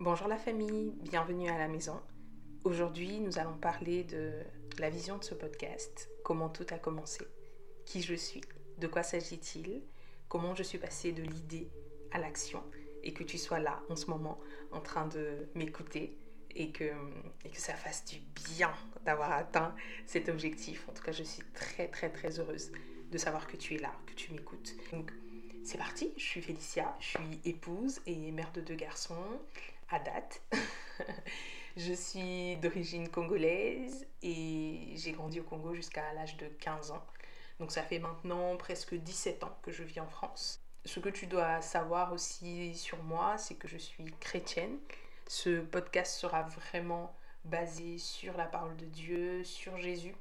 Bonjour la famille, bienvenue à la maison. Aujourd'hui, nous allons parler de la vision de ce podcast, comment tout a commencé, qui je suis, de quoi s'agit-il, comment je suis passée de l'idée à l'action et que tu sois là en ce moment en train de m'écouter et que, ça fasse du bien d'avoir atteint cet objectif. En tout cas, je suis très très très heureuse de savoir que tu es là, que tu m'écoutes. Donc, c'est parti, je suis Félicia, je suis épouse et mère de deux garçons à date. je suis d'origine congolaise et j'ai grandi au Congo jusqu'à l'âge de 15 ans. Donc ça fait maintenant presque 17 ans que je vis en France. Ce que tu dois savoir aussi sur moi, c'est que je suis chrétienne. Ce podcast sera vraiment basé sur la parole de Dieu, sur Jésus.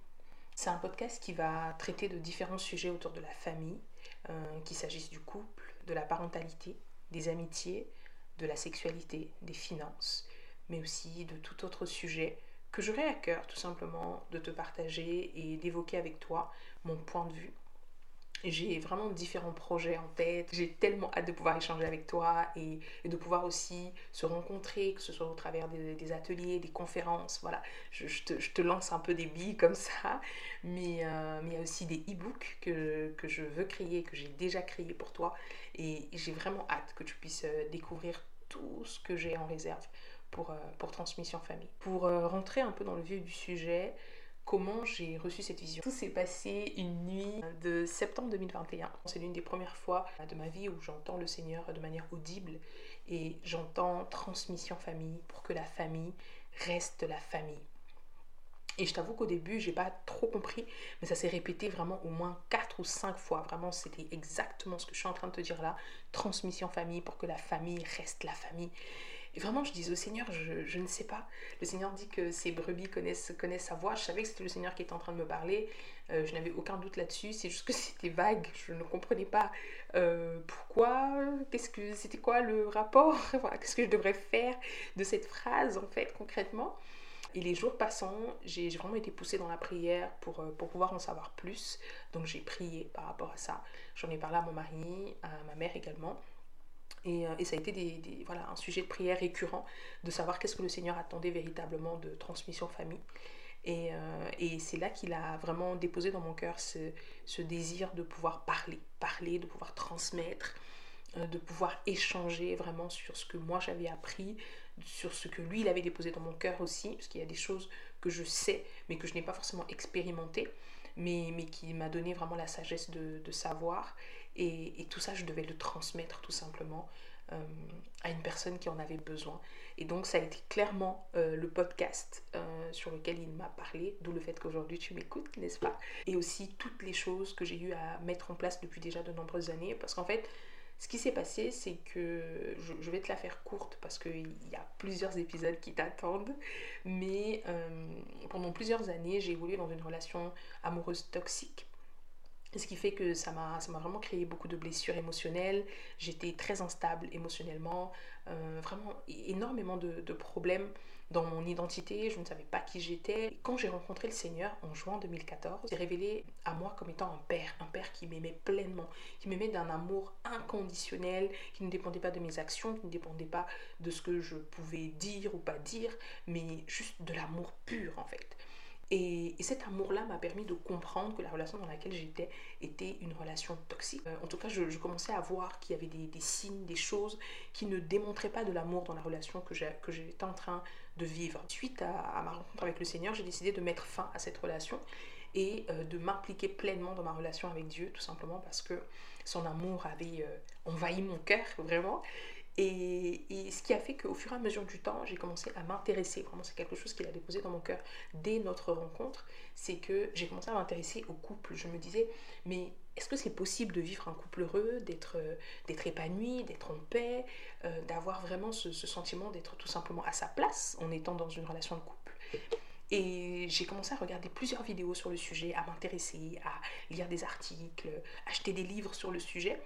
C'est un podcast qui va traiter de différents sujets autour de la famille, euh, qu'il s'agisse du couple, de la parentalité, des amitiés, de la sexualité, des finances, mais aussi de tout autre sujet que j'aurais à cœur tout simplement de te partager et d'évoquer avec toi mon point de vue. J'ai vraiment différents projets en tête. J'ai tellement hâte de pouvoir échanger avec toi et, de pouvoir aussi se rencontrer, que ce soit au travers des, ateliers, des conférences. Voilà, je, te, lance un peu des billes comme ça. Mais, euh, il y a aussi des e-books que, que je veux créer, que j'ai déjà créé pour toi. Et j'ai vraiment hâte que tu puisses euh, découvrir tout ce que j'ai en réserve pour, euh, Transmission Famille. Pour euh, rentrer un peu dans le vif du sujet, comment j'ai reçu cette vision? Tout s'est passé une nuit de septembre 2021. C'est l'une des premières fois de ma vie où j'entends le Seigneur de manière audible et j'entends transmission famille pour que la famille reste la famille. Et je t'avoue qu'au début, j'ai pas trop compris, mais ça s'est répété vraiment au moins 4 ou 5 fois. Vraiment, c'était exactement ce que je suis en train de te dire là. Transmission famille pour que la famille reste la famille. Et vraiment, je dis au Seigneur, je, ne sais pas. Le Seigneur dit que ses brebis connaissent, connaissent sa voix. Je savais que c'était le Seigneur qui était en train de me parler. Euh, je n'avais aucun doute là-dessus. C'est juste que c'était vague. Je ne comprenais pas euh, pourquoi. Qu'est-ce que c'était quoi le rapport? Qu'est-ce que je devrais faire de cette phrase en fait concrètement? Et les jours passant, j'ai vraiment été poussée dans la prière pour, euh, pour pouvoir en savoir plus. Donc j'ai prié par rapport à ça. J'en ai parlé à mon mari, à ma mère également. Et, euh, et, ça a été des, voilà, un sujet de prière récurrent de savoir qu'est-ce que le Seigneur attendait véritablement de transmission famille. Et, euh, et c'est là qu'il a vraiment déposé dans mon cœur ce, ce, désir de pouvoir parler, parler, de pouvoir transmettre, de pouvoir échanger vraiment sur ce que moi j'avais appris, sur ce que lui il avait déposé dans mon cœur aussi, parce qu'il y a des choses que je sais mais que je n'ai pas forcément expérimenté, mais, mais qui m'a donné vraiment la sagesse de, savoir. Et, tout ça, je devais le transmettre tout simplement euh, à une personne qui en avait besoin. Et donc ça a été clairement euh, le podcast euh, sur lequel il m'a parlé, d'où le fait qu'aujourd'hui tu m'écoutes, n'est-ce pas? Et aussi toutes les choses que j'ai eu à mettre en place depuis déjà de nombreuses années, parce qu'en fait, ce qui s'est passé, c'est que je, vais te la faire courte parce qu'il y a plusieurs épisodes qui t'attendent, mais euh, pendant plusieurs années, j'ai évolué dans une relation amoureuse toxique. Ce qui fait que ça m'a vraiment créé beaucoup de blessures émotionnelles. J'étais très instable émotionnellement, euh, vraiment énormément de, de problèmes dans mon identité, je ne savais pas qui j'étais. Quand j'ai rencontré le Seigneur en juin 2014, il révélé à moi comme étant un père, un père qui m'aimait pleinement, qui m'aimait d'un amour inconditionnel, qui ne dépendait pas de mes actions, qui ne dépendait pas de ce que je pouvais dire ou pas dire, mais juste de l'amour pur en fait. Et, cet amour-là m'a permis de comprendre que la relation dans laquelle j'étais était une relation toxique. Euh, en tout cas, je, commençais à voir qu'il y avait des, signes, des choses qui ne démontraient pas de l'amour dans la relation que j'étais en train de vivre. Suite à, ma rencontre avec le Seigneur, j'ai décidé de mettre fin à cette relation et euh, de m'impliquer pleinement dans ma relation avec Dieu, tout simplement parce que son amour avait euh, envahi mon cœur, vraiment. Et, ce qui a fait qu'au fur et à mesure du temps, j'ai commencé à m'intéresser, vraiment c'est quelque chose qu'il a déposé dans mon cœur dès notre rencontre, c'est que j'ai commencé à m'intéresser au couple. Je me disais, mais est-ce que c'est possible de vivre un couple heureux, d'être d'être épanoui, d'être en paix, euh, d'avoir vraiment ce, ce sentiment d'être tout simplement à sa place en étant dans une relation de couple? Et j'ai commencé à regarder plusieurs vidéos sur le sujet, à m'intéresser, à lire des articles, acheter des livres sur le sujet.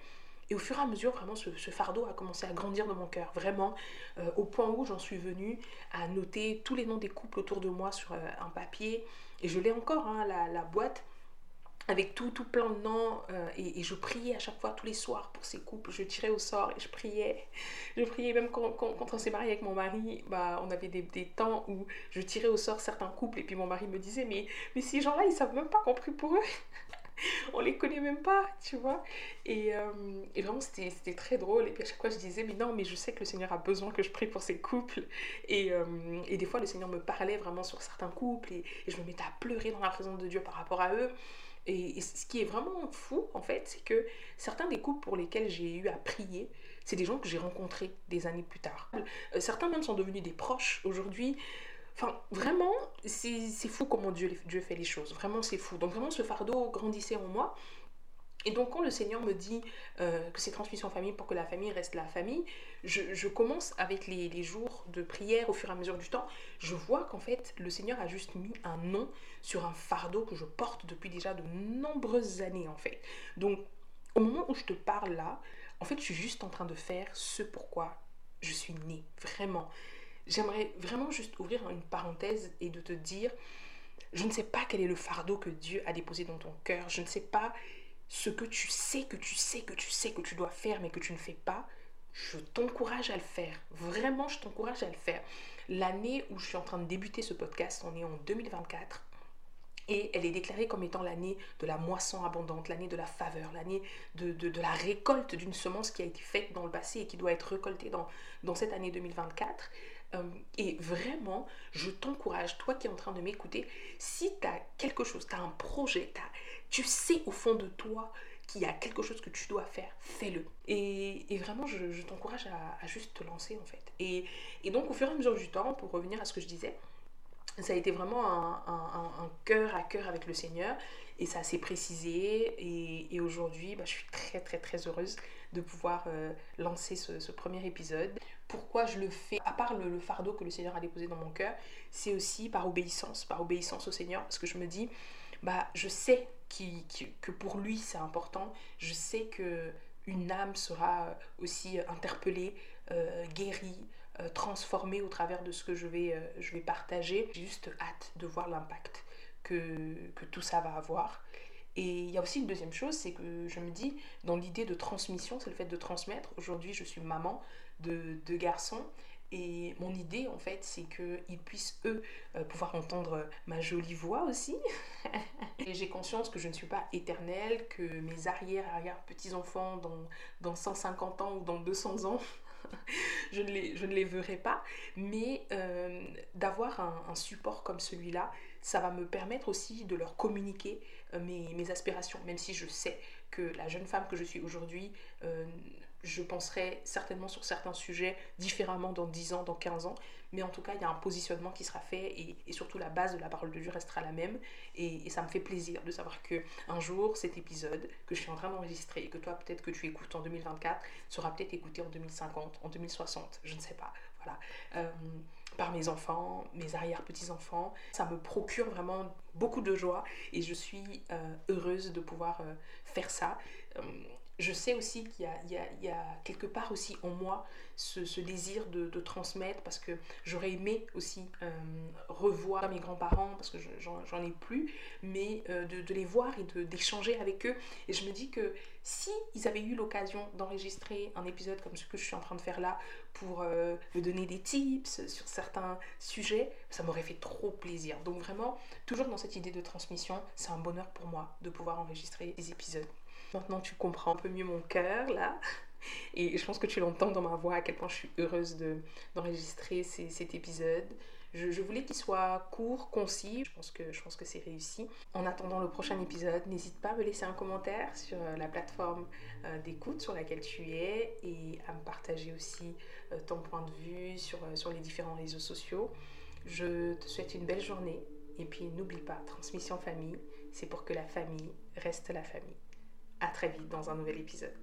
Et au fur et à mesure, vraiment, ce, fardeau a commencé à grandir dans mon cœur, vraiment, euh, au point où j'en suis venue à noter tous les noms des couples autour de moi sur euh, un papier. Et je l'ai encore, hein, la, boîte avec tout, tout plein de noms. euh, et, je priais à chaque fois, tous les soirs, pour ces couples. Je tirais au sort et je priais. Je priais même quand, on s'est marié avec mon mari. Bah, on avait des, temps où je tirais au sort certains couples. Et puis mon mari me disait, mais, mais ces gens-là, ils savent même pas qu'on prie pour eux. on les connaît même pas, tu vois. Et, euh, vraiment, c'était très drôle. Et puis à chaque fois, je disais, mais non, mais je sais que le Seigneur a besoin que je prie pour ces couples. Et, euh, et des fois, le Seigneur me parlait vraiment sur certains couples. Et, et je me mettais à pleurer dans la présence de Dieu par rapport à eux. Et, et ce qui est vraiment fou, en fait, c'est que certains des couples pour lesquels j'ai eu à prier, c'est des gens que j'ai rencontrés des années plus tard. Euh, certains même sont devenus des proches aujourd'hui. Enfin, vraiment, c'est fou comment Dieu, fait les choses. Vraiment, c'est fou. Donc, vraiment, ce fardeau grandissait en moi. Et donc, quand le Seigneur me dit euh, que c'est transmission famille pour que la famille reste la famille, je, je commence avec les, les jours de prière au fur et à mesure du temps. Je vois qu'en fait, le Seigneur a juste mis un nom sur un fardeau que je porte depuis déjà de nombreuses années, en fait. Donc, au moment où je te parle là, en fait, je suis juste en train de faire ce pourquoi je suis née. Vraiment. J'aimerais vraiment juste ouvrir une parenthèse et de te dire, je ne sais pas quel est le fardeau que Dieu a déposé dans ton cœur. Je ne sais pas ce que tu sais, que tu sais, que tu sais que tu dois faire, mais que tu ne fais pas. Je t'encourage à le faire. Vraiment, je t'encourage à le faire. L'année où je suis en train de débuter ce podcast, on est en 2024. Et elle est déclarée comme étant l'année de la moisson abondante, l'année de la faveur, l'année de, de, de la récolte d'une semence qui a été faite dans le passé et qui doit être récoltée dans, dans cette année 2024. Euh, et vraiment, je t'encourage, toi qui es en train de m'écouter, si tu as quelque chose, tu as un projet, tu sais au fond de toi qu'il y a quelque chose que tu dois faire, fais-le. Et, et vraiment, je, je t'encourage à, à juste te lancer en fait. Et, et donc, au fur et à mesure du temps, pour revenir à ce que je disais, ça a été vraiment un, cœur à cœur avec le Seigneur et ça s'est précisé et, aujourd'hui bah, je suis très très très heureuse de pouvoir euh, lancer ce, premier épisode. Pourquoi je le fais, à part le, fardeau que le Seigneur a déposé dans mon cœur, c'est aussi par obéissance, par obéissance au Seigneur. Parce que je me dis, bah, je sais que pour lui c'est important, je sais que une âme sera aussi interpellée, euh, guérie, euh, transformée au travers de ce que je vais, euh, je vais partager. J'ai juste hâte de voir l'impact que, que tout ça va avoir. Et il y a aussi une deuxième chose, c'est que je me dis, dans l'idée de transmission, c'est le fait de transmettre. Aujourd'hui, je suis maman de deux garçons. Et mon idée, en fait, c'est qu'ils puissent, eux, euh, pouvoir entendre ma jolie voix aussi. et j'ai conscience que je ne suis pas éternelle, que mes arrière-arrière-petits-enfants, dans, dans 150 ans ou dans 200 ans, je, ne les, verrai pas. Mais euh, d'avoir un, support comme celui-là, ça va me permettre aussi de leur communiquer euh, mes, mes aspirations, même si je sais que la jeune femme que je suis aujourd'hui, euh, je penserai certainement sur certains sujets différemment dans 10 ans, dans 15 ans, mais en tout cas, il y a un positionnement qui sera fait et, surtout la base de la parole de Dieu restera la même. Et, et ça me fait plaisir de savoir que un jour, cet épisode que je suis en train d'enregistrer et que toi, peut-être que tu écoutes en 2024, sera peut-être écouté en 2050, en 2060, je ne sais pas. Voilà. Euh, par mes enfants, mes arrière-petits-enfants. Ça me procure vraiment beaucoup de joie et je suis euh, heureuse de pouvoir euh, faire ça. Je sais aussi qu'il y a, quelque part aussi en moi ce, désir de, transmettre parce que j'aurais aimé aussi euh, revoir mes grands-parents parce que j'en ai plus, mais euh, de, les voir et d'échanger avec eux. Et je me dis que si ils avaient eu l'occasion d'enregistrer un épisode comme ce que je suis en train de faire là pour euh, me donner des tips sur certains sujets, ça m'aurait fait trop plaisir. Donc vraiment, toujours dans cette idée de transmission, c'est un bonheur pour moi de pouvoir enregistrer des épisodes. Maintenant, tu comprends un peu mieux mon cœur, là. Et je pense que tu l'entends dans ma voix à quel point je suis heureuse d'enregistrer de, cet épisode. Je, voulais qu'il soit court, concis. Je pense que, c'est réussi. En attendant le prochain épisode, n'hésite pas à me laisser un commentaire sur la plateforme d'écoute sur laquelle tu es et à me partager aussi ton point de vue sur, sur les différents réseaux sociaux. Je te souhaite une belle journée. Et puis n'oublie pas, transmission famille, c'est pour que la famille reste la famille. À très vite dans un nouvel épisode.